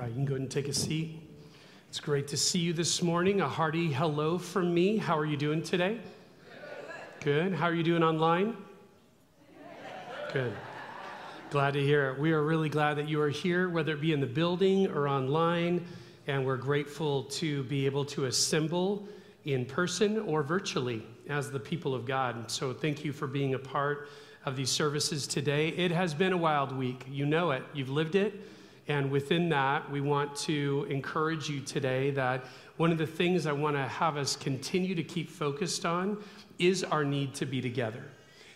right, you can go ahead and take a seat. It's great to see you this morning. A hearty hello from me. How are you doing today? Good. How are you doing online? Good. Glad to hear it. We are really glad that you are here, whether it be in the building or online, and we're grateful to be able to assemble in person or virtually as the people of God. So thank you for being a part of these services today. It has been a wild week. You know it, you've lived it. And within that, we want to encourage you today that one of the things I want to have us continue to keep focused on is our need to be together.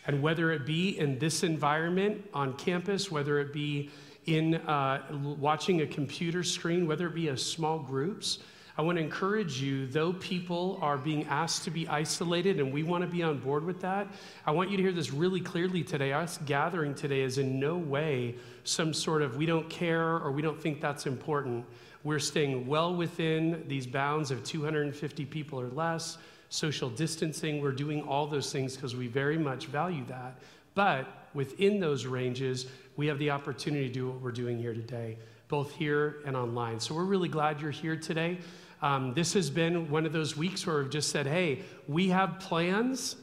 And whether it be in this environment on campus, whether it be in uh, watching a computer screen, whether it be a small groups, I want to encourage you, though people are being asked to be isolated and we want to be on board with that, I want you to hear this really clearly today. Us gathering today is in no way some sort of we don't care or we don't think that's important. We're staying well within these bounds of 250 people or less, social distancing. We're doing all those things because we very much value that. But within those ranges, we have the opportunity to do what we're doing here today, both here and online. So we're really glad you're here today. Um, this has been one of those weeks where we've just said, hey, we have plans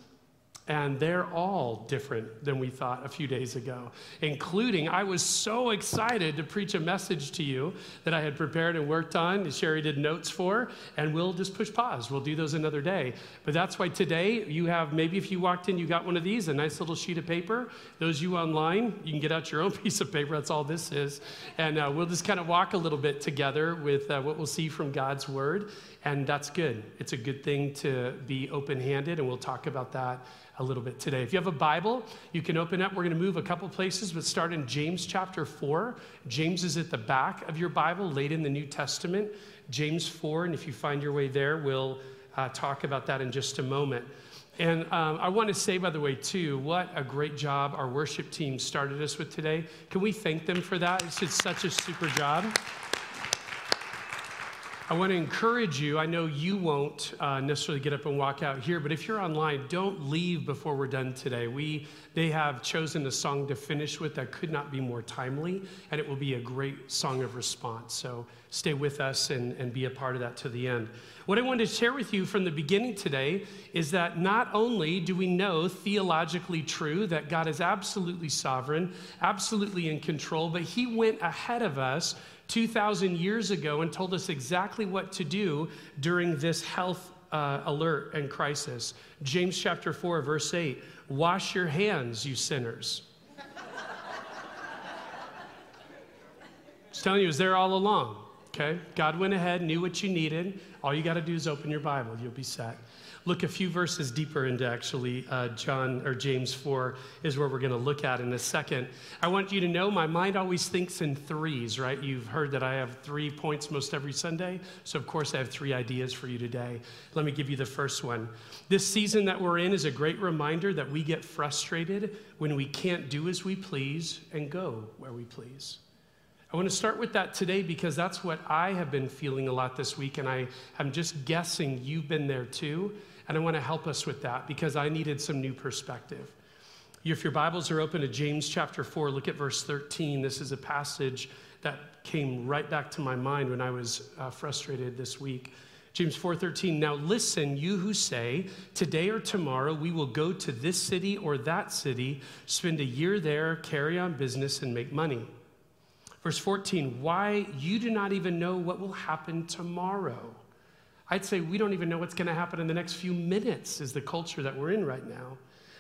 and they're all different than we thought a few days ago, including I was so excited to preach a message to you that I had prepared and worked on, and Sherry did notes for, and we'll just push pause. We'll do those another day. But that's why today you have maybe if you walked in, you got one of these, a nice little sheet of paper. Those you online, you can get out your own piece of paper. That's all this is. And uh, we'll just kind of walk a little bit together with uh, what we'll see from God's word. And that's good. It's a good thing to be open handed, and we'll talk about that a little bit today. If you have a Bible, you can open up. We're going to move a couple places, but start in James chapter 4. James is at the back of your Bible, late in the New Testament. James 4, and if you find your way there, we'll uh, talk about that in just a moment. And um, I want to say, by the way, too, what a great job our worship team started us with today. Can we thank them for that? It's such a super job. I want to encourage you. I know you won't uh, necessarily get up and walk out here, but if you're online, don't leave before we're done today. We, they have chosen a song to finish with that could not be more timely, and it will be a great song of response. So stay with us and, and be a part of that to the end. What I wanted to share with you from the beginning today is that not only do we know theologically true that God is absolutely sovereign, absolutely in control, but He went ahead of us 2,000 years ago and told us exactly what to do during this health uh, alert and crisis. James chapter 4, verse 8 Wash your hands, you sinners. Just telling you, it was there all along. Okay? God went ahead, knew what you needed. All you got to do is open your Bible, you'll be set look a few verses deeper into actually uh, John or James 4 is where we're going to look at in a second. I want you to know my mind always thinks in threes, right? You've heard that I have three points most every Sunday. So, of course, I have three ideas for you today. Let me give you the first one. This season that we're in is a great reminder that we get frustrated when we can't do as we please and go where we please. I want to start with that today because that's what I have been feeling a lot this week, and I, I'm just guessing you've been there too. And I want to help us with that because I needed some new perspective. If your Bibles are open to James chapter 4, look at verse 13. This is a passage that came right back to my mind when I was uh, frustrated this week. James 4:13 Now listen you who say today or tomorrow we will go to this city or that city spend a year there carry on business and make money. Verse 14 Why you do not even know what will happen tomorrow. I'd say we don't even know what's going to happen in the next few minutes, is the culture that we're in right now.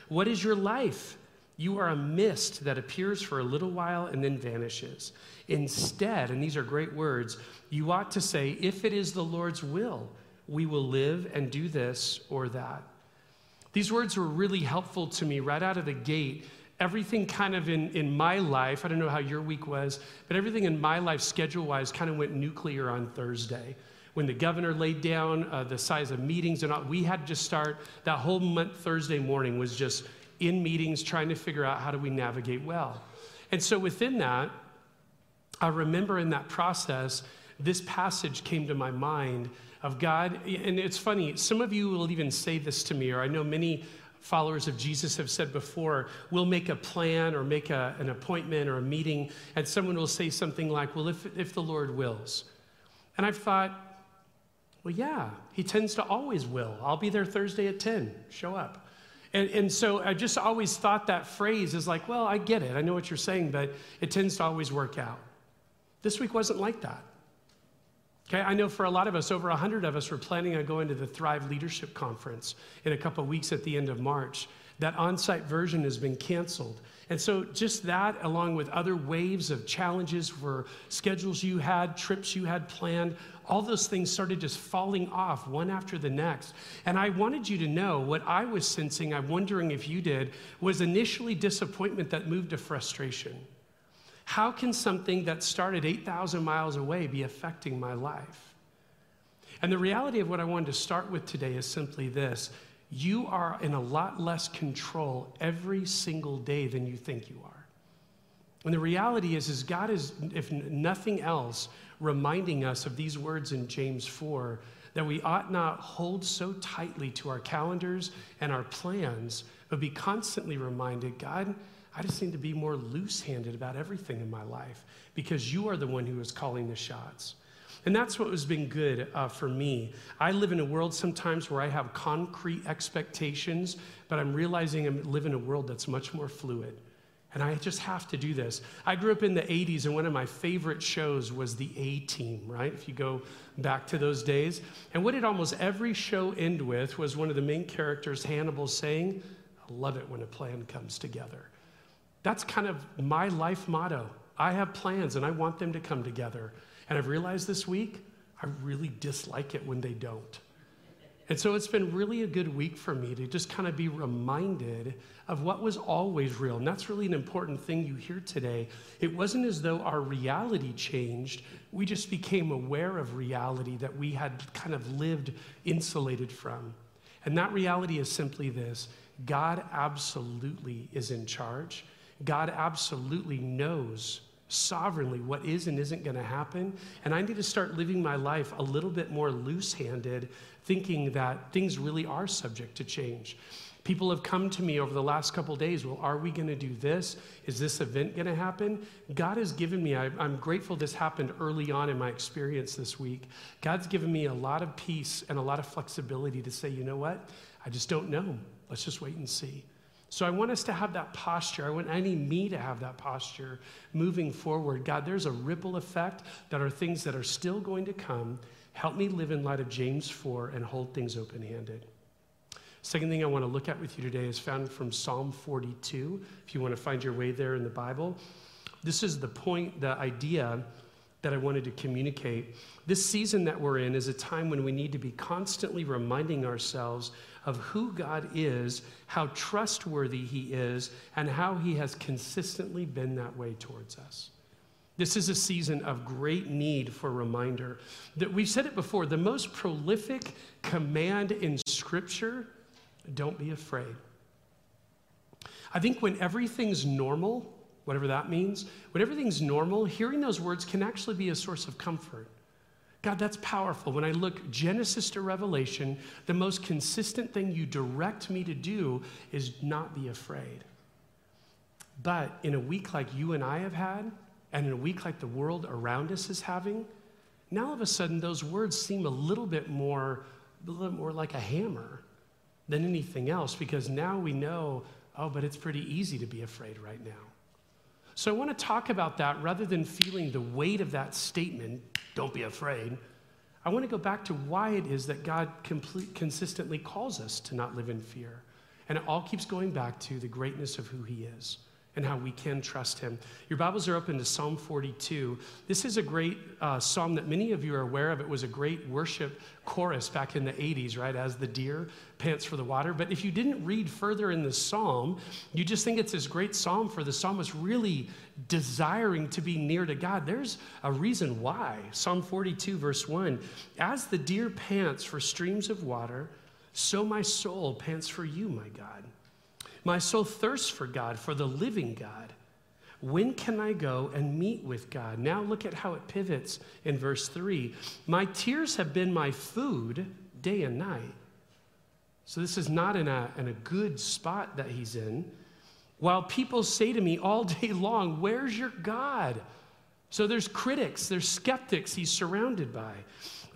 What is your life? You are a mist that appears for a little while and then vanishes. Instead, and these are great words, you ought to say, if it is the Lord's will, we will live and do this or that. These words were really helpful to me right out of the gate. Everything kind of in, in my life, I don't know how your week was, but everything in my life, schedule wise, kind of went nuclear on Thursday when the governor laid down uh, the size of meetings and all, we had to just start that whole month thursday morning was just in meetings trying to figure out how do we navigate well and so within that i remember in that process this passage came to my mind of god and it's funny some of you will even say this to me or i know many followers of Jesus have said before, we'll make a plan or make a, an appointment or a meeting, and someone will say something like, Well, if, if the Lord wills. And I've thought, Well, yeah, he tends to always will. I'll be there Thursday at 10, show up. And, and so I just always thought that phrase is like, Well, I get it, I know what you're saying, but it tends to always work out. This week wasn't like that. Okay, I know for a lot of us, over 100 of us were planning on going to the Thrive Leadership Conference in a couple weeks at the end of March. That on site version has been canceled. And so, just that, along with other waves of challenges for schedules you had, trips you had planned, all those things started just falling off one after the next. And I wanted you to know what I was sensing, I'm wondering if you did, was initially disappointment that moved to frustration. How can something that started 8,000 miles away be affecting my life? And the reality of what I wanted to start with today is simply this you are in a lot less control every single day than you think you are. And the reality is, is God is, if nothing else, reminding us of these words in James 4 that we ought not hold so tightly to our calendars and our plans, but be constantly reminded God, I just need to be more loose handed about everything in my life because you are the one who is calling the shots. And that's what has been good uh, for me. I live in a world sometimes where I have concrete expectations, but I'm realizing I live in a world that's much more fluid. And I just have to do this. I grew up in the 80s, and one of my favorite shows was the A Team, right? If you go back to those days. And what did almost every show end with was one of the main characters, Hannibal, saying, I love it when a plan comes together. That's kind of my life motto. I have plans and I want them to come together. And I've realized this week, I really dislike it when they don't. And so it's been really a good week for me to just kind of be reminded of what was always real. And that's really an important thing you hear today. It wasn't as though our reality changed, we just became aware of reality that we had kind of lived insulated from. And that reality is simply this God absolutely is in charge. God absolutely knows sovereignly what is and isn't going to happen. And I need to start living my life a little bit more loose handed, thinking that things really are subject to change. People have come to me over the last couple days. Well, are we going to do this? Is this event going to happen? God has given me, I, am grateful this happened early on in my experience this week. God's given me a lot of peace and a lot of flexibility to say, you know what? I just don't know. Let's just wait and see. So I want us to have that posture. I want need me to have that posture moving forward. God, there's a ripple effect that are things that are still going to come. Help me live in light of James 4 and hold things open handed. Second thing I want to look at with you today is found from Psalm 42. If you want to find your way there in the Bible, this is the point, the idea that I wanted to communicate. This season that we're in is a time when we need to be constantly reminding ourselves of who God is, how trustworthy He is, and how He has consistently been that way towards us. This is a season of great need for reminder. That we've said it before, the most prolific command in Scripture, don't be afraid. I think when everything's normal, whatever that means, when everything's normal, hearing those words can actually be a source of comfort. God, that's powerful. When I look Genesis to Revelation, the most consistent thing you direct me to do is not be afraid. But in a week like you and I have had, and in a week like the world around us is having, now all of a sudden those words seem a little bit more, a little more like a hammer than anything else because now we know, oh, but it's pretty easy to be afraid right now. So I want to talk about that rather than feeling the weight of that statement, don't be afraid. I want to go back to why it is that God complete, consistently calls us to not live in fear. And it all keeps going back to the greatness of who He is and how we can trust him. Your Bibles are open to Psalm 42. This is a great uh, psalm that many of you are aware of. It was a great worship chorus back in the 80s, right? As the deer pants for the water. But if you didn't read further in the psalm, you just think it's this great psalm for the psalmist really desiring to be near to God. There's a reason why. Psalm 42, verse 1 As the deer pants for streams of water, so my soul pants for you, my God. My soul thirsts for God, for the living God. When can I go and meet with God? Now look at how it pivots in verse 3. My tears have been my food day and night. So this is not in a, in a good spot that he's in. While people say to me all day long, Where's your God? So there's critics, there's skeptics he's surrounded by.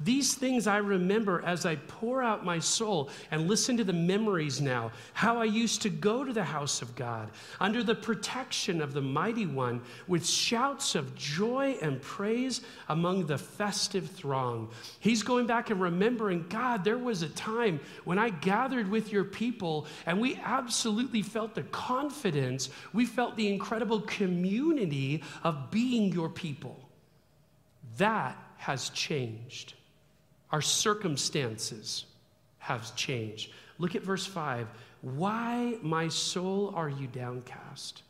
These things I remember as I pour out my soul and listen to the memories now, how I used to go to the house of God under the protection of the mighty one with shouts of joy and praise among the festive throng. He's going back and remembering, God, there was a time when I gathered with your people and we absolutely felt the confidence, we felt the incredible community of being your people. That has changed. Our circumstances have changed. Look at verse 5. Why, my soul, are you downcast?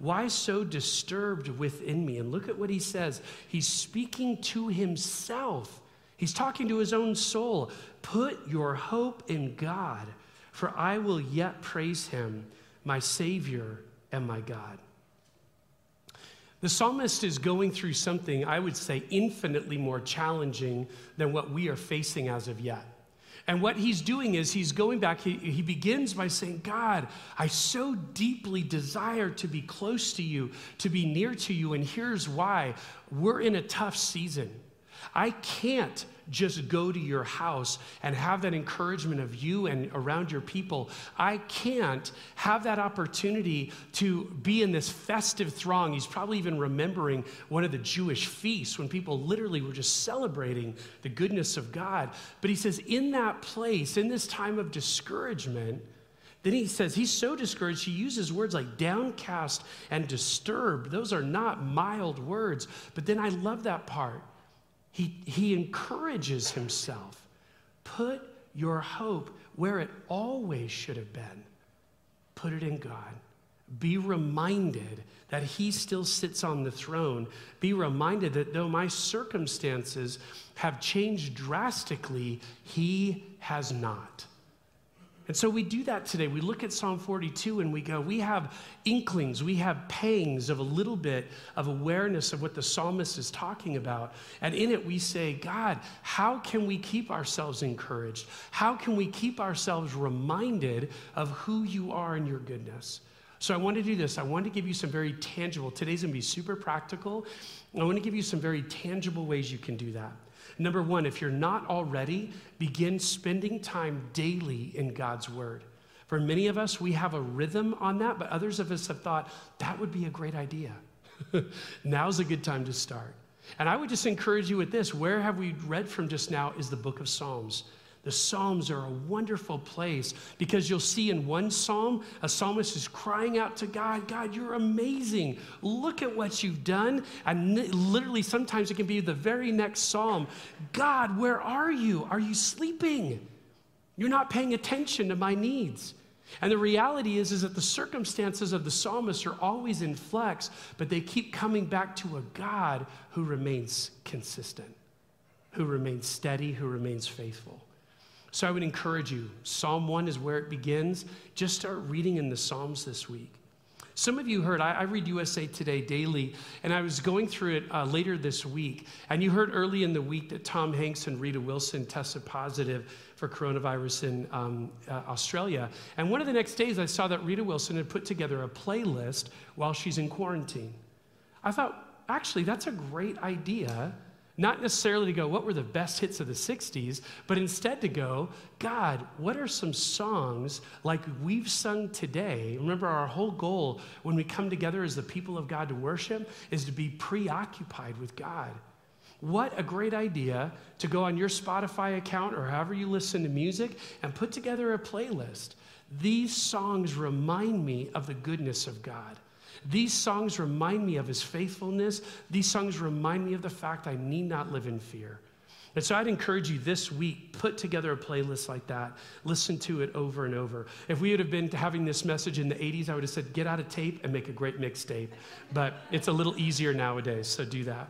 Why so disturbed within me? And look at what he says. He's speaking to himself. He's talking to his own soul. Put your hope in God, for I will yet praise him, my Savior and my God. The psalmist is going through something, I would say, infinitely more challenging than what we are facing as of yet. And what he's doing is he's going back, he, he begins by saying, God, I so deeply desire to be close to you, to be near to you, and here's why. We're in a tough season. I can't just go to your house and have that encouragement of you and around your people. I can't have that opportunity to be in this festive throng. He's probably even remembering one of the Jewish feasts when people literally were just celebrating the goodness of God. But he says, in that place, in this time of discouragement, then he says he's so discouraged, he uses words like downcast and disturbed. Those are not mild words. But then I love that part. He, he encourages himself. Put your hope where it always should have been. Put it in God. Be reminded that He still sits on the throne. Be reminded that though my circumstances have changed drastically, He has not. And so we do that today. We look at Psalm 42 and we go, we have inklings, we have pangs of a little bit of awareness of what the psalmist is talking about. And in it, we say, God, how can we keep ourselves encouraged? How can we keep ourselves reminded of who you are and your goodness? So I want to do this. I want to give you some very tangible, today's going to be super practical. I want to give you some very tangible ways you can do that. Number one, if you're not already, begin spending time daily in God's Word. For many of us, we have a rhythm on that, but others of us have thought that would be a great idea. Now's a good time to start. And I would just encourage you with this where have we read from just now is the book of Psalms. The Psalms are a wonderful place because you'll see in one psalm, a psalmist is crying out to God, God, you're amazing. Look at what you've done. And literally, sometimes it can be the very next psalm God, where are you? Are you sleeping? You're not paying attention to my needs. And the reality is, is that the circumstances of the psalmist are always in flux, but they keep coming back to a God who remains consistent, who remains steady, who remains faithful. So I would encourage you. Psalm 1 is where it begins. Just start reading in the Psalms this week. Some of you heard, I, I read USA Today daily, and I was going through it uh, later this week. And you heard early in the week that Tom Hanks and Rita Wilson tested positive for coronavirus in um, uh, Australia. And one of the next days, I saw that Rita Wilson had put together a playlist while she's in quarantine. I thought, actually, that's a great idea not necessarily to go, what were the best hits of the 60s, but instead to go, God, what are some songs like we've sung today? Remember, our whole goal when we come together as the people of God to worship is to be preoccupied with God. What a great idea to go on your Spotify account or however you listen to music and put together a playlist. These songs remind me of the goodness of God. These songs remind me of his faithfulness. These songs remind me of the fact I need not live in fear. And so I'd encourage you this week, put together a playlist like that. Listen to it over and over. If we would have been having this message in the 80s, I would have said, get out a tape and make a great mixtape. But it's a little easier nowadays, so do that.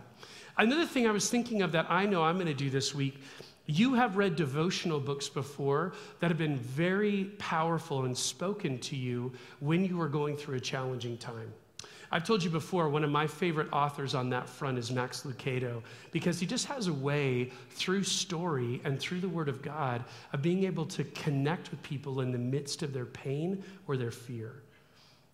Another thing I was thinking of that I know I'm going to do this week you have read devotional books before that have been very powerful and spoken to you when you were going through a challenging time. I've told you before, one of my favorite authors on that front is Max Lucado because he just has a way through story and through the Word of God of being able to connect with people in the midst of their pain or their fear.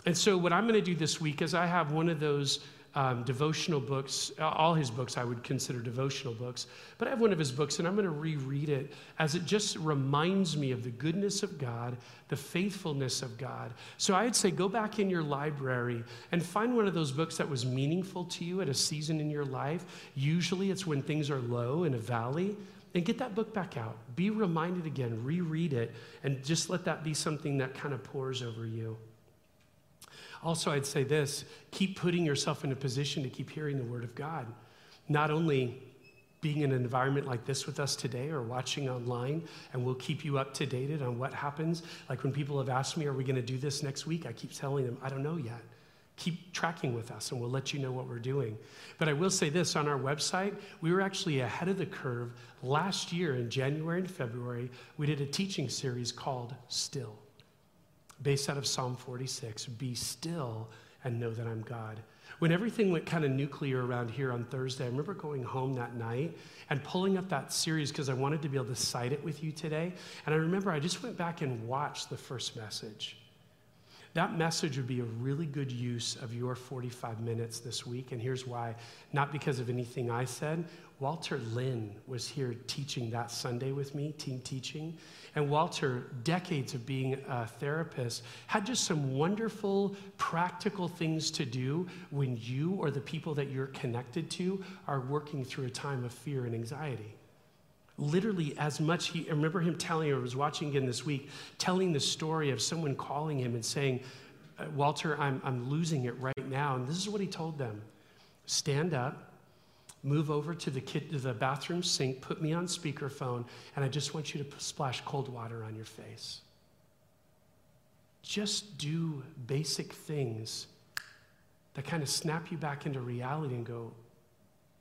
And so, what I'm going to do this week is I have one of those um, devotional books. All his books I would consider devotional books. But I have one of his books, and I'm going to reread it as it just reminds me of the goodness of God, the faithfulness of God. So I'd say go back in your library and find one of those books that was meaningful to you at a season in your life. Usually it's when things are low in a valley. And get that book back out. Be reminded again, reread it, and just let that be something that kind of pours over you. Also, I'd say this keep putting yourself in a position to keep hearing the word of God. Not only being in an environment like this with us today or watching online, and we'll keep you up to date on what happens. Like when people have asked me, Are we going to do this next week? I keep telling them, I don't know yet. Keep tracking with us, and we'll let you know what we're doing. But I will say this on our website, we were actually ahead of the curve. Last year in January and February, we did a teaching series called Still based out of Psalm 46 Be still and know that I'm God. When everything went kind of nuclear around here on Thursday, I remember going home that night and pulling up that series because I wanted to be able to cite it with you today. And I remember I just went back and watched the first message. That message would be a really good use of your 45 minutes this week. And here's why not because of anything I said. Walter Lynn was here teaching that Sunday with me, team teaching. And Walter, decades of being a therapist, had just some wonderful practical things to do when you or the people that you're connected to are working through a time of fear and anxiety literally as much he I remember him telling i was watching again this week telling the story of someone calling him and saying uh, walter I'm, I'm losing it right now. And this is what he told them. Stand up move over to the, kid, to the bathroom sink put me on speakerphone and i just want you to splash cold water on your face. Just do basic things that kind of snap you back into reality and go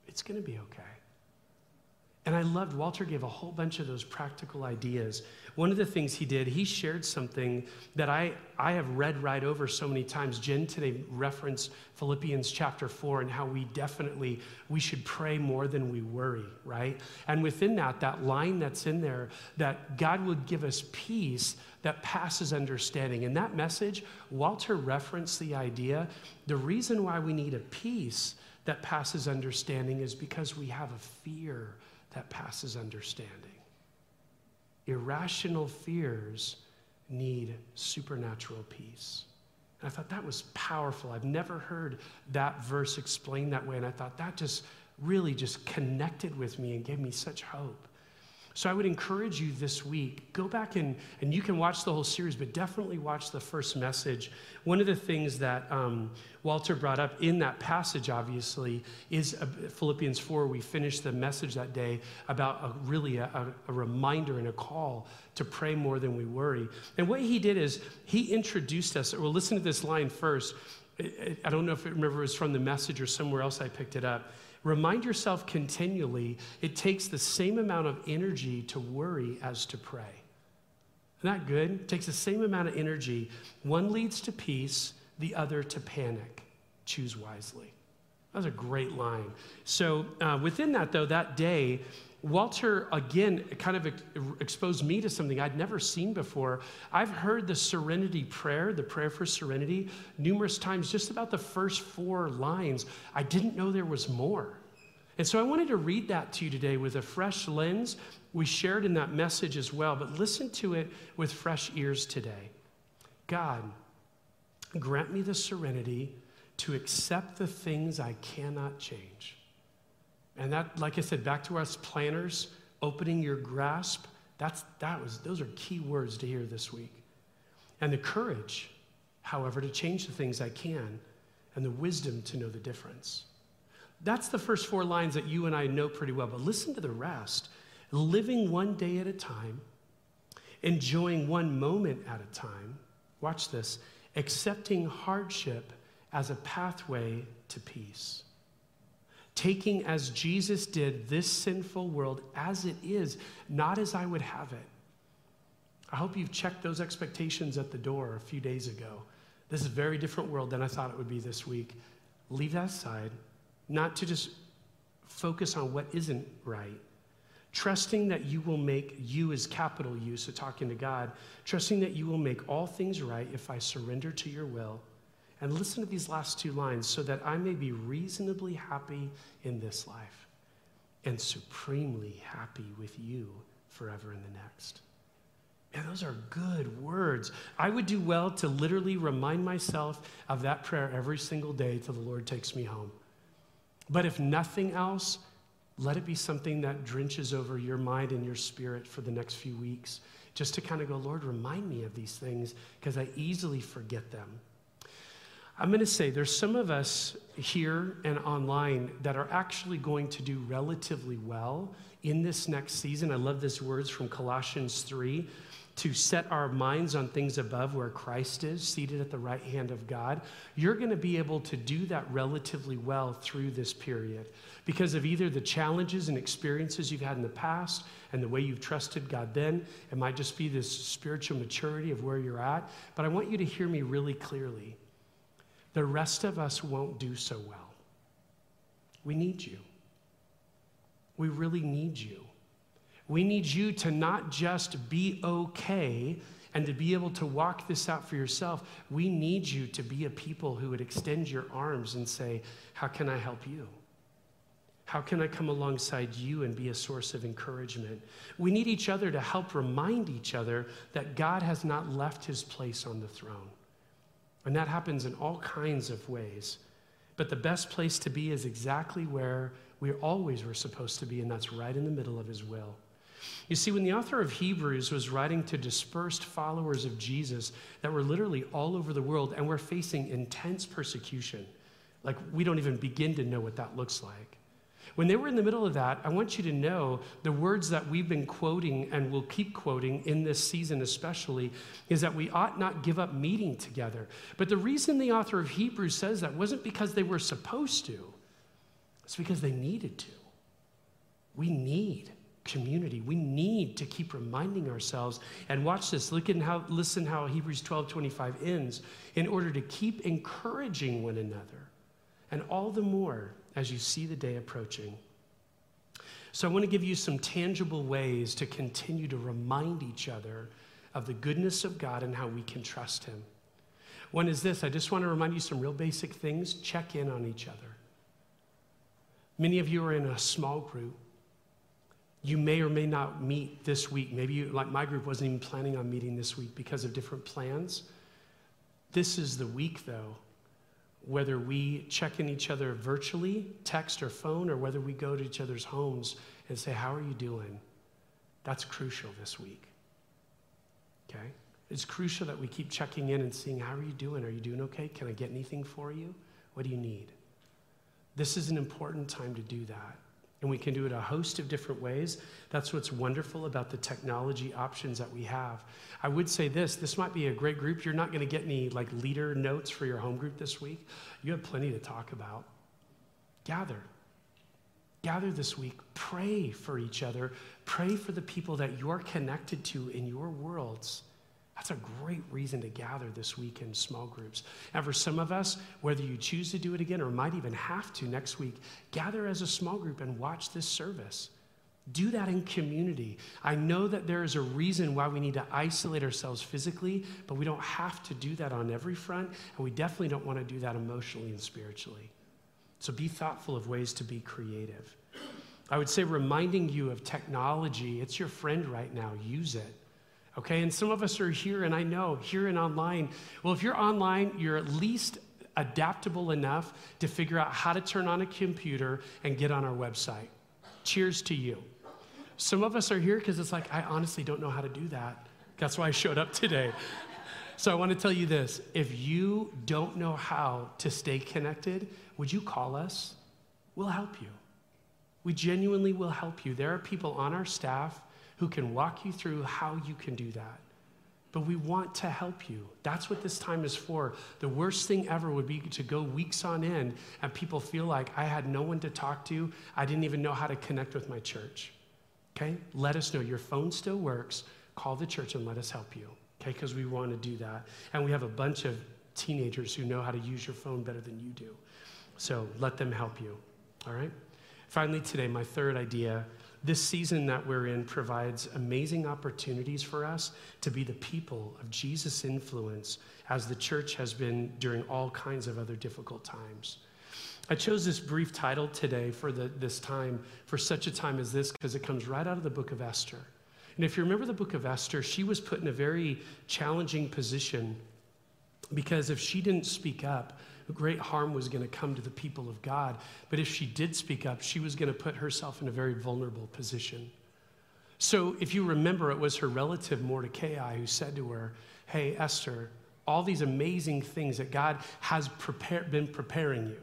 it's going to be okay and I loved, Walter gave a whole bunch of those practical ideas. One of the things he did, he shared something that I, I have read right over so many times. Jen today referenced Philippians chapter 4 and how we definitely, we should pray more than we worry, right? And within that, that line that's in there, that God would give us peace that passes understanding. In that message, Walter referenced the idea, the reason why we need a peace that passes understanding is because we have a fear that passes understanding. Irrational fears need supernatural peace. And I thought that was powerful. I've never heard that verse explained that way. And I thought that just really just connected with me and gave me such hope. So I would encourage you this week, go back and, and you can watch the whole series, but definitely watch the first message. One of the things that um, Walter brought up in that passage, obviously, is uh, Philippians 4. We finished the message that day about a, really a, a reminder and a call to pray more than we worry. And what he did is he introduced us. Well, listen to this line first. I don't know if it, remember it was from the message or somewhere else I picked it up. Remind yourself continually it takes the same amount of energy to worry as to pray. Isn't that good? It takes the same amount of energy. One leads to peace, the other to panic. Choose wisely. That was a great line. So, uh, within that, though, that day, Walter, again, kind of exposed me to something I'd never seen before. I've heard the serenity prayer, the prayer for serenity, numerous times, just about the first four lines. I didn't know there was more. And so I wanted to read that to you today with a fresh lens. We shared in that message as well, but listen to it with fresh ears today. God, grant me the serenity to accept the things I cannot change and that, like I said, back to us planners, opening your grasp, that's, that was, those are key words to hear this week. And the courage, however, to change the things I can, and the wisdom to know the difference. That's the first four lines that you and I know pretty well, but listen to the rest. Living one day at a time, enjoying one moment at a time. Watch this accepting hardship as a pathway to peace taking as Jesus did this sinful world as it is, not as I would have it. I hope you've checked those expectations at the door a few days ago. This is a very different world than I thought it would be this week. Leave that aside, not to just focus on what isn't right. Trusting that you will make you as capital U, so talking to God, trusting that you will make all things right if I surrender to your will. And listen to these last two lines so that I may be reasonably happy in this life and supremely happy with you forever in the next. And those are good words. I would do well to literally remind myself of that prayer every single day till the Lord takes me home. But if nothing else, let it be something that drenches over your mind and your spirit for the next few weeks, just to kind of go, Lord, remind me of these things because I easily forget them. I'm going to say there's some of us here and online that are actually going to do relatively well in this next season. I love this words from Colossians 3 to set our minds on things above where Christ is, seated at the right hand of God, you're going to be able to do that relatively well through this period because of either the challenges and experiences you've had in the past and the way you've trusted God then. It might just be this spiritual maturity of where you're at. But I want you to hear me really clearly. The rest of us won't do so well. We need you. We really need you. We need you to not just be okay and to be able to walk this out for yourself. We need you to be a people who would extend your arms and say, How can I help you? How can I come alongside you and be a source of encouragement? We need each other to help remind each other that God has not left his place on the throne. And that happens in all kinds of ways. But the best place to be is exactly where we always were supposed to be, and that's right in the middle of his will. You see, when the author of Hebrews was writing to dispersed followers of Jesus that were literally all over the world and were facing intense persecution, like we don't even begin to know what that looks like. When they were in the middle of that, I want you to know the words that we've been quoting and will keep quoting in this season, especially, is that we ought not give up meeting together. But the reason the author of Hebrews says that wasn't because they were supposed to, it's because they needed to. We need community. We need to keep reminding ourselves. And watch this. Look at how listen how Hebrews 12 25 ends. In order to keep encouraging one another, and all the more as you see the day approaching. So I want to give you some tangible ways to continue to remind each other of the goodness of God and how we can trust Him. One is this I just want to remind you some real basic things. Check in on each other. Many of you are in a small group you may or may not meet this week. Maybe you, like my group, wasn't even planning on meeting this week because of different plans. This is the week, though, whether we check in each other virtually, text or phone, or whether we go to each other's homes and say, How are you doing? That's crucial this week. Okay? It's crucial that we keep checking in and seeing, How are you doing? Are you doing okay? Can I get anything for you? What do you need? This is an important time to do that. And we can do it a host of different ways. That's what's wonderful about the technology options that we have. I would say this this might be a great group. You're not going to get any like leader notes for your home group this week. You have plenty to talk about. Gather. Gather this week. Pray for each other. Pray for the people that you're connected to in your worlds. That's a great reason to gather this week in small groups. And for some of us, whether you choose to do it again or might even have to next week, gather as a small group and watch this service. Do that in community. I know that there is a reason why we need to isolate ourselves physically, but we don't have to do that on every front, and we definitely don't want to do that emotionally and spiritually. So be thoughtful of ways to be creative. I would say reminding you of technology, it's your friend right now, use it. Okay, and some of us are here, and I know here and online. Well, if you're online, you're at least adaptable enough to figure out how to turn on a computer and get on our website. Cheers to you. Some of us are here because it's like, I honestly don't know how to do that. That's why I showed up today. So I want to tell you this if you don't know how to stay connected, would you call us? We'll help you. We genuinely will help you. There are people on our staff who can walk you through how you can do that. But we want to help you. That's what this time is for. The worst thing ever would be to go weeks on end and people feel like I had no one to talk to. I didn't even know how to connect with my church. Okay? Let us know. Your phone still works. Call the church and let us help you. Okay? Because we want to do that. And we have a bunch of teenagers who know how to use your phone better than you do. So let them help you, all right? Finally, today, my third idea this season that we're in provides amazing opportunities for us to be the people of Jesus' influence as the church has been during all kinds of other difficult times. I chose this brief title today for the, this time, for such a time as this, because it comes right out of the book of Esther. And if you remember the book of Esther, she was put in a very challenging position because if she didn't speak up, great harm was going to come to the people of God. But if she did speak up, she was going to put herself in a very vulnerable position. So if you remember, it was her relative Mordecai who said to her, Hey, Esther, all these amazing things that God has prepare, been preparing you.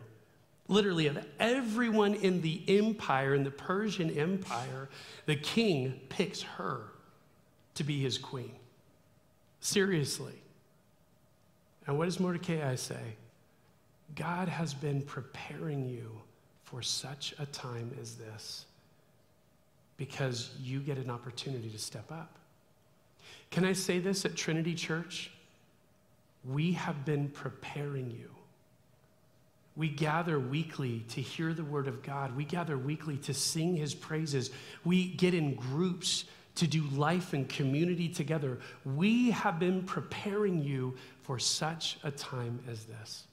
Literally, of everyone in the empire, in the Persian Empire, the king picks her to be his queen. Seriously. And what does Mordecai say? God has been preparing you for such a time as this because you get an opportunity to step up. Can I say this at Trinity Church? We have been preparing you. We gather weekly to hear the word of God. We gather weekly to sing his praises. We get in groups to do life and community together. We have been preparing you for such a time as this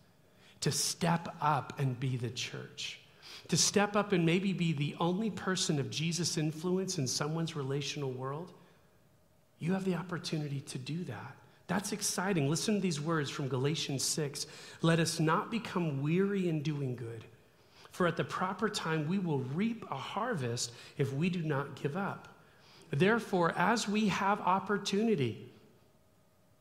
to step up and be the church, to step up and maybe be the only person of Jesus' influence in someone's relational world. You have the opportunity to do that. That's exciting. Listen to these words from Galatians 6. Let us not become weary in doing good, for at the proper time we will reap a harvest if we do not give up. Therefore, as we have opportunity,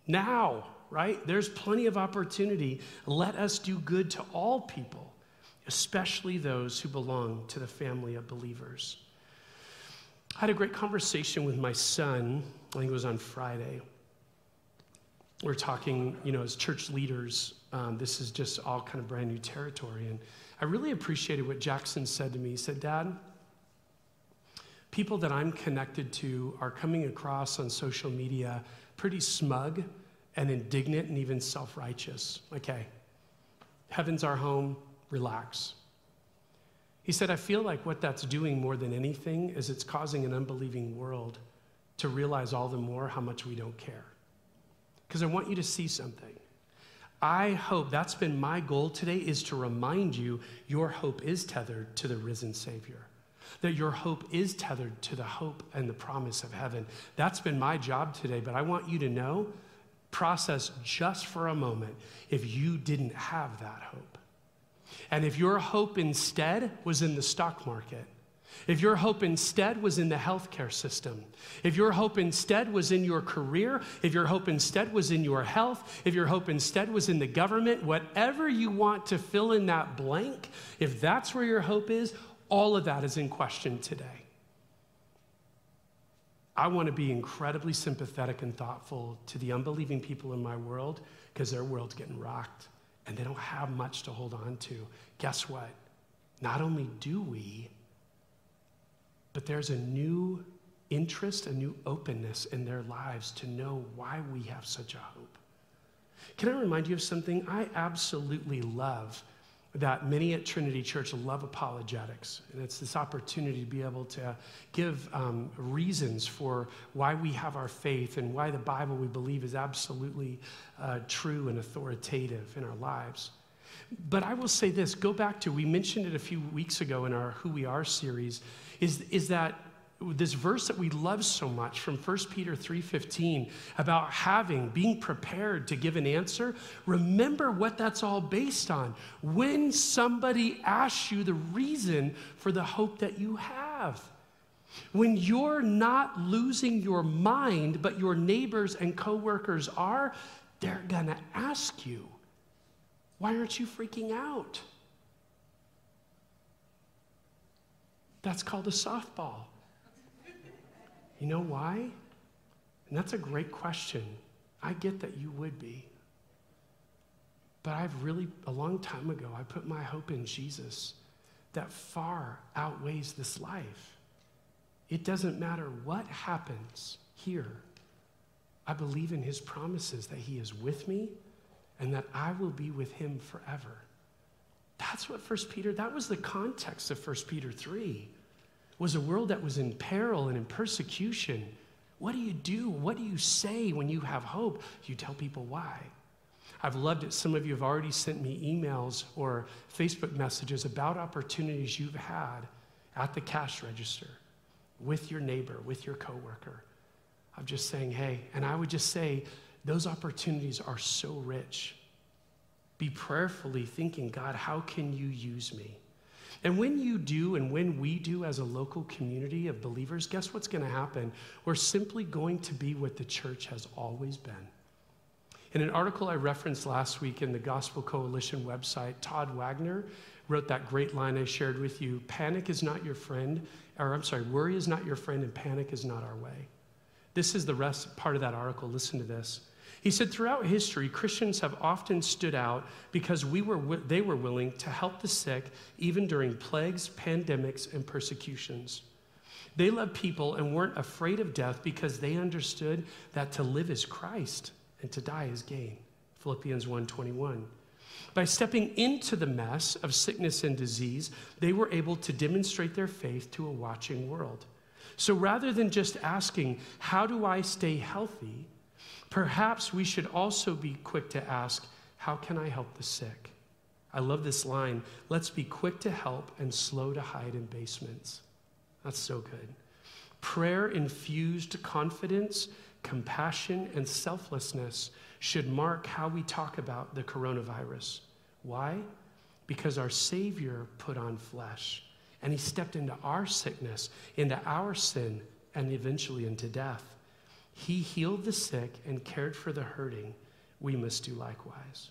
now, right? There's plenty of opportunity. Let us do good to all people, especially those who belong to the family of believers. I had a great conversation with my son, I think it was on Friday we're talking, you know, as church leaders, um, this is just all kind of brand new territory. And I really appreciated what Jackson said to me. He said, Dad, people that I'm connected to are coming across on social media pretty smug and indignant and even self righteous. Okay, heaven's our home, relax. He said, I feel like what that's doing more than anything is it's causing an unbelieving world to realize all the more how much we don't care because I want you to see something. I hope that's been my goal today is to remind you your hope is tethered to the risen Savior. That your hope is tethered to the hope and the promise of heaven. That's been my job today, but I want you to know, process just for a moment if you didn't have that hope. And if your hope instead was in the stock market, if your hope instead was in the healthcare system, if your hope instead was in your career, if your hope instead was in your health, if your hope instead was in the government, whatever you want to fill in that blank, if that's where your hope is, all of that is in question today. I want to be incredibly sympathetic and thoughtful to the unbelieving people in my world because their world's getting rocked and they don't have much to hold on to. Guess what? Not only do we, but there's a new interest, a new openness in their lives to know why we have such a hope. Can I remind you of something? I absolutely love that many at Trinity Church love apologetics. And it's this opportunity to be able to give um, reasons for why we have our faith and why the Bible we believe is absolutely uh, true and authoritative in our lives. But I will say this go back to, we mentioned it a few weeks ago in our Who We Are series is, is that this verse that we love so much from 1 peter 3.15 about having being prepared to give an answer remember what that's all based on when somebody asks you the reason for the hope that you have when you're not losing your mind but your neighbors and coworkers are they're gonna ask you why aren't you freaking out That's called a softball. You know why? And that's a great question. I get that you would be. But I've really, a long time ago, I put my hope in Jesus that far outweighs this life. It doesn't matter what happens here. I believe in his promises that he is with me and that I will be with him forever. That's what 1 Peter, that was the context of 1 Peter 3, was a world that was in peril and in persecution. What do you do? What do you say when you have hope? You tell people why. I've loved it. Some of you have already sent me emails or Facebook messages about opportunities you've had at the cash register with your neighbor, with your coworker, of just saying, hey, and I would just say, those opportunities are so rich. Be prayerfully thinking, God, how can you use me? And when you do, and when we do as a local community of believers, guess what's going to happen? We're simply going to be what the church has always been. In an article I referenced last week in the Gospel Coalition website, Todd Wagner wrote that great line I shared with you Panic is not your friend, or I'm sorry, worry is not your friend, and panic is not our way. This is the rest part of that article. Listen to this. He said, throughout history, Christians have often stood out because we were, they were willing to help the sick even during plagues, pandemics, and persecutions. They loved people and weren't afraid of death because they understood that to live is Christ and to die is gain. Philippians 1:21. By stepping into the mess of sickness and disease, they were able to demonstrate their faith to a watching world. So rather than just asking, How do I stay healthy? Perhaps we should also be quick to ask, How can I help the sick? I love this line let's be quick to help and slow to hide in basements. That's so good. Prayer infused confidence, compassion, and selflessness should mark how we talk about the coronavirus. Why? Because our Savior put on flesh and he stepped into our sickness, into our sin, and eventually into death. He healed the sick and cared for the hurting. We must do likewise.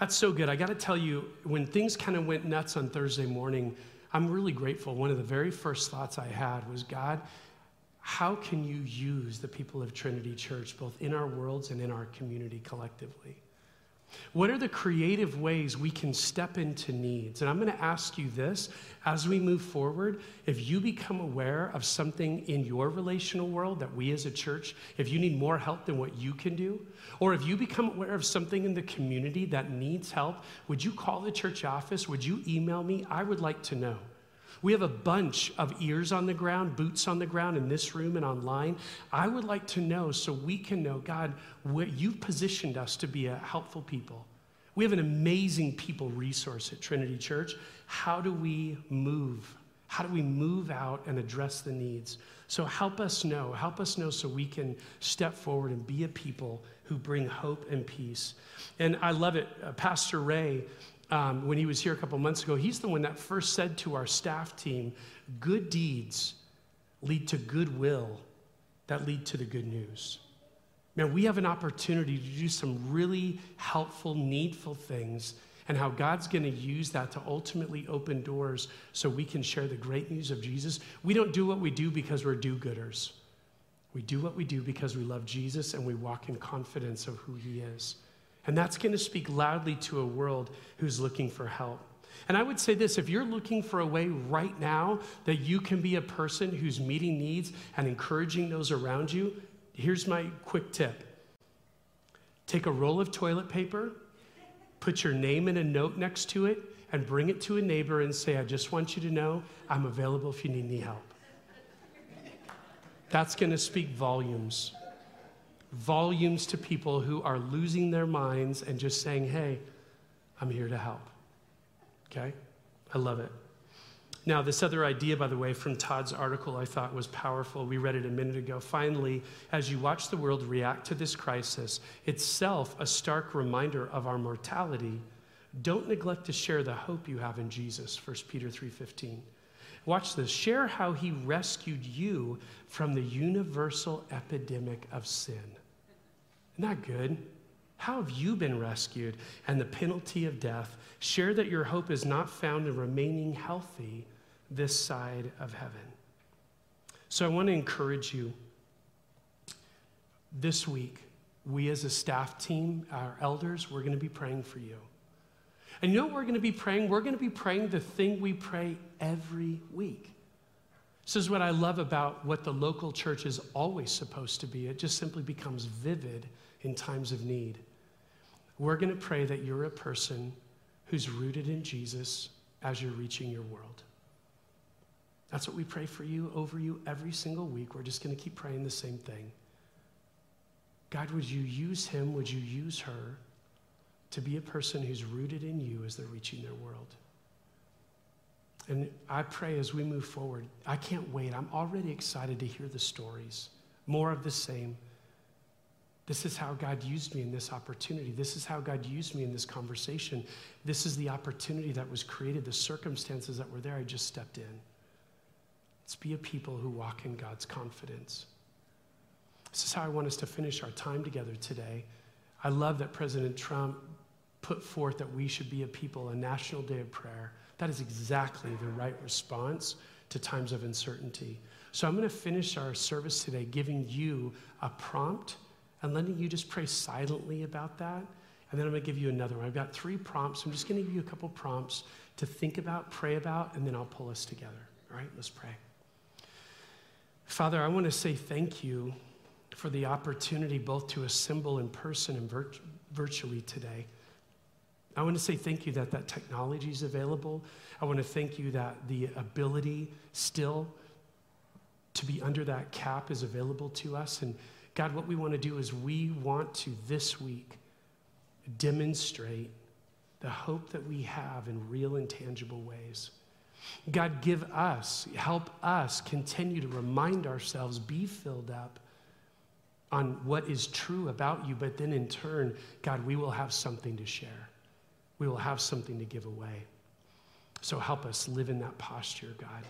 That's so good. I got to tell you, when things kind of went nuts on Thursday morning, I'm really grateful. One of the very first thoughts I had was God, how can you use the people of Trinity Church, both in our worlds and in our community collectively? What are the creative ways we can step into needs? And I'm going to ask you this as we move forward. If you become aware of something in your relational world that we as a church, if you need more help than what you can do, or if you become aware of something in the community that needs help, would you call the church office? Would you email me? I would like to know. We have a bunch of ears on the ground, boots on the ground in this room and online. I would like to know so we can know, God, where you've positioned us to be a helpful people. We have an amazing people resource at Trinity Church. How do we move? How do we move out and address the needs? So help us know. Help us know so we can step forward and be a people who bring hope and peace. And I love it. Uh, Pastor Ray um, when he was here a couple months ago, he's the one that first said to our staff team, Good deeds lead to goodwill that lead to the good news. Man, we have an opportunity to do some really helpful, needful things, and how God's going to use that to ultimately open doors so we can share the great news of Jesus. We don't do what we do because we're do gooders. We do what we do because we love Jesus and we walk in confidence of who he is. And that's going to speak loudly to a world who's looking for help. And I would say this if you're looking for a way right now that you can be a person who's meeting needs and encouraging those around you, here's my quick tip take a roll of toilet paper, put your name in a note next to it, and bring it to a neighbor and say, I just want you to know I'm available if you need any help. That's going to speak volumes volumes to people who are losing their minds and just saying, hey, I'm here to help. Okay? I love it. Now, this other idea, by the way, from Todd's article, I thought was powerful. We read it a minute ago. Finally, as you watch the world react to this crisis, itself a stark reminder of our mortality, don't neglect to share the hope you have in Jesus, 1 Peter 3:15. Watch this. Share how he rescued you from the universal epidemic of sin. That good? How have you been rescued and the penalty of death? Share that your hope is not found in remaining healthy this side of heaven. So I want to encourage you this week, we as a staff team, our elders, we're going to be praying for you. And you know what we're going to be praying? We're going to be praying the thing we pray every week. This is what I love about what the local church is always supposed to be. It just simply becomes vivid in times of need. we're going to pray that you're a person who's rooted in Jesus as you're reaching your world. That's what we pray for you, over you, every single week. We're just going to keep praying the same thing. God, would you use him? Would you use her to be a person who's rooted in you as they're reaching their world? And I pray as we move forward, I can't wait. I'm already excited to hear the stories. More of the same. This is how God used me in this opportunity. This is how God used me in this conversation. This is the opportunity that was created, the circumstances that were there. I just stepped in. Let's be a people who walk in God's confidence. This is how I want us to finish our time together today. I love that President Trump put forth that we should be a people, a national day of prayer. That is exactly the right response to times of uncertainty. So I'm going to finish our service today giving you a prompt and letting you just pray silently about that. And then I'm going to give you another one. I've got three prompts. I'm just going to give you a couple prompts to think about, pray about, and then I'll pull us together. All right, let's pray. Father, I want to say thank you for the opportunity both to assemble in person and virt- virtually today. I want to say thank you that that technology is available. I want to thank you that the ability still to be under that cap is available to us. And God, what we want to do is we want to this week demonstrate the hope that we have in real and tangible ways. God, give us, help us continue to remind ourselves, be filled up on what is true about you, but then in turn, God, we will have something to share. We will have something to give away. So help us live in that posture, God.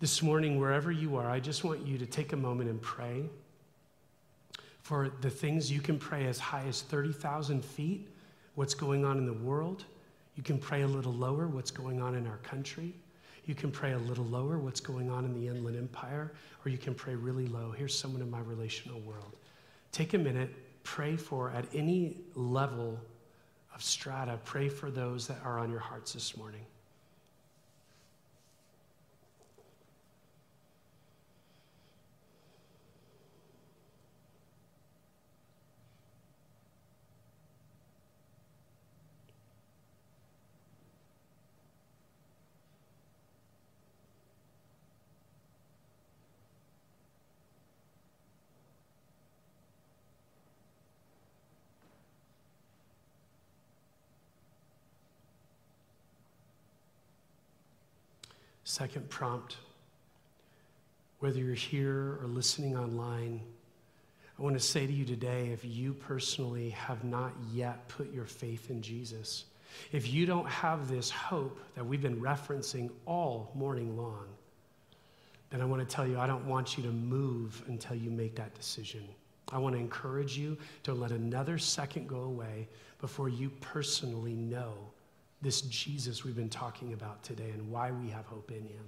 This morning, wherever you are, I just want you to take a moment and pray for the things you can pray as high as 30,000 feet, what's going on in the world. You can pray a little lower, what's going on in our country. You can pray a little lower, what's going on in the Inland Empire, or you can pray really low. Here's someone in my relational world. Take a minute, pray for at any level of strata, pray for those that are on your hearts this morning. Second prompt whether you're here or listening online, I want to say to you today if you personally have not yet put your faith in Jesus, if you don't have this hope that we've been referencing all morning long, then I want to tell you I don't want you to move until you make that decision. I want to encourage you to let another second go away before you personally know this Jesus we've been talking about today and why we have hope in him.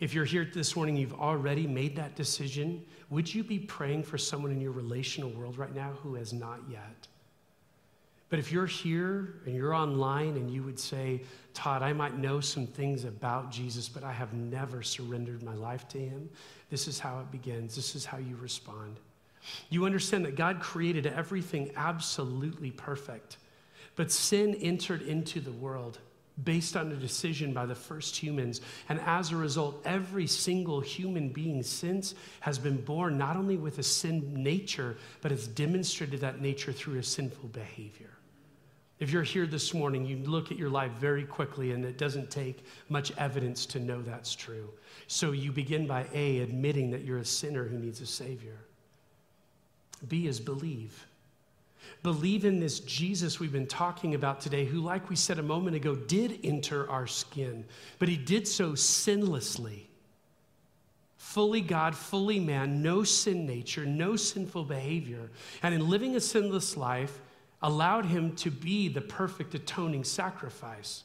If you're here this morning, you've already made that decision, would you be praying for someone in your relational world right now who has not yet? But if you're here and you're online and you would say, Todd, I might know some things about Jesus, but I have never surrendered my life to him, this is how it begins. This is how you respond. You understand that God created everything absolutely perfect. But sin entered into the world based on a decision by the first humans. And as a result, every single human being since has been born not only with a sin nature, but has demonstrated that nature through a sinful behavior. If you're here this morning, you look at your life very quickly, and it doesn't take much evidence to know that's true. So you begin by A, admitting that you're a sinner who needs a Savior. B is believe. Believe in this Jesus we've been talking about today, who, like we said a moment ago, did enter our skin, but he did so sinlessly. Fully God, fully man, no sin nature, no sinful behavior. And in living a sinless life, allowed him to be the perfect atoning sacrifice.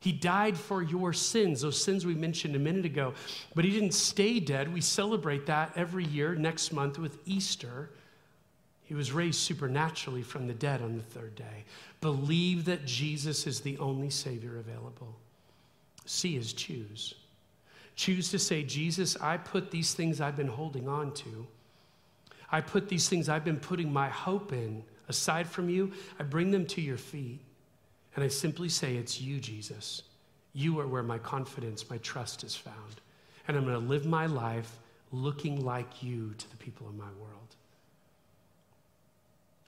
He died for your sins, those sins we mentioned a minute ago, but he didn't stay dead. We celebrate that every year next month with Easter. He was raised supernaturally from the dead on the third day. Believe that Jesus is the only Savior available. C is choose. Choose to say, Jesus, I put these things I've been holding on to, I put these things I've been putting my hope in aside from you, I bring them to your feet. And I simply say, It's you, Jesus. You are where my confidence, my trust is found. And I'm going to live my life looking like you to the people in my world.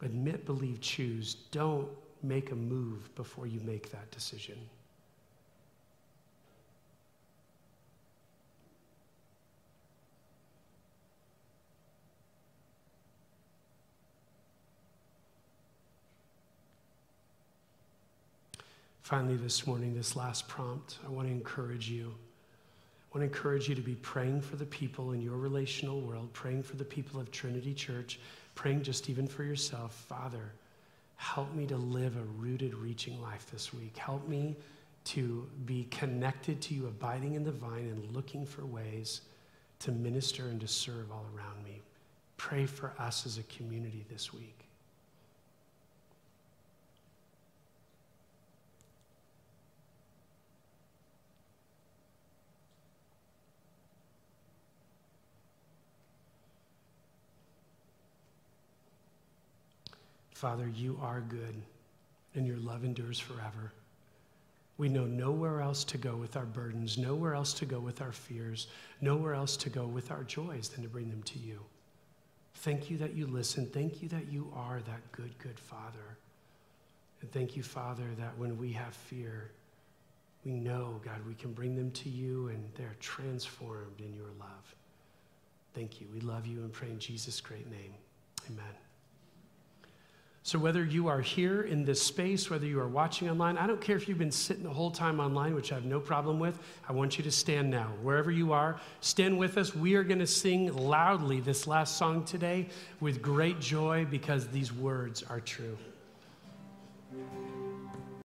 Admit, believe, choose. Don't make a move before you make that decision. Finally, this morning, this last prompt, I want to encourage you. I want to encourage you to be praying for the people in your relational world, praying for the people of Trinity Church, praying just even for yourself. Father, help me to live a rooted, reaching life this week. Help me to be connected to you, abiding in the vine, and looking for ways to minister and to serve all around me. Pray for us as a community this week. Father, you are good, and your love endures forever. We know nowhere else to go with our burdens, nowhere else to go with our fears, nowhere else to go with our joys than to bring them to you. Thank you that you listen. Thank you that you are that good, good Father. And thank you, Father, that when we have fear, we know, God, we can bring them to you and they're transformed in your love. Thank you. We love you and pray in Jesus' great name. Amen. So, whether you are here in this space, whether you are watching online, I don't care if you've been sitting the whole time online, which I have no problem with. I want you to stand now. Wherever you are, stand with us. We are going to sing loudly this last song today with great joy because these words are true.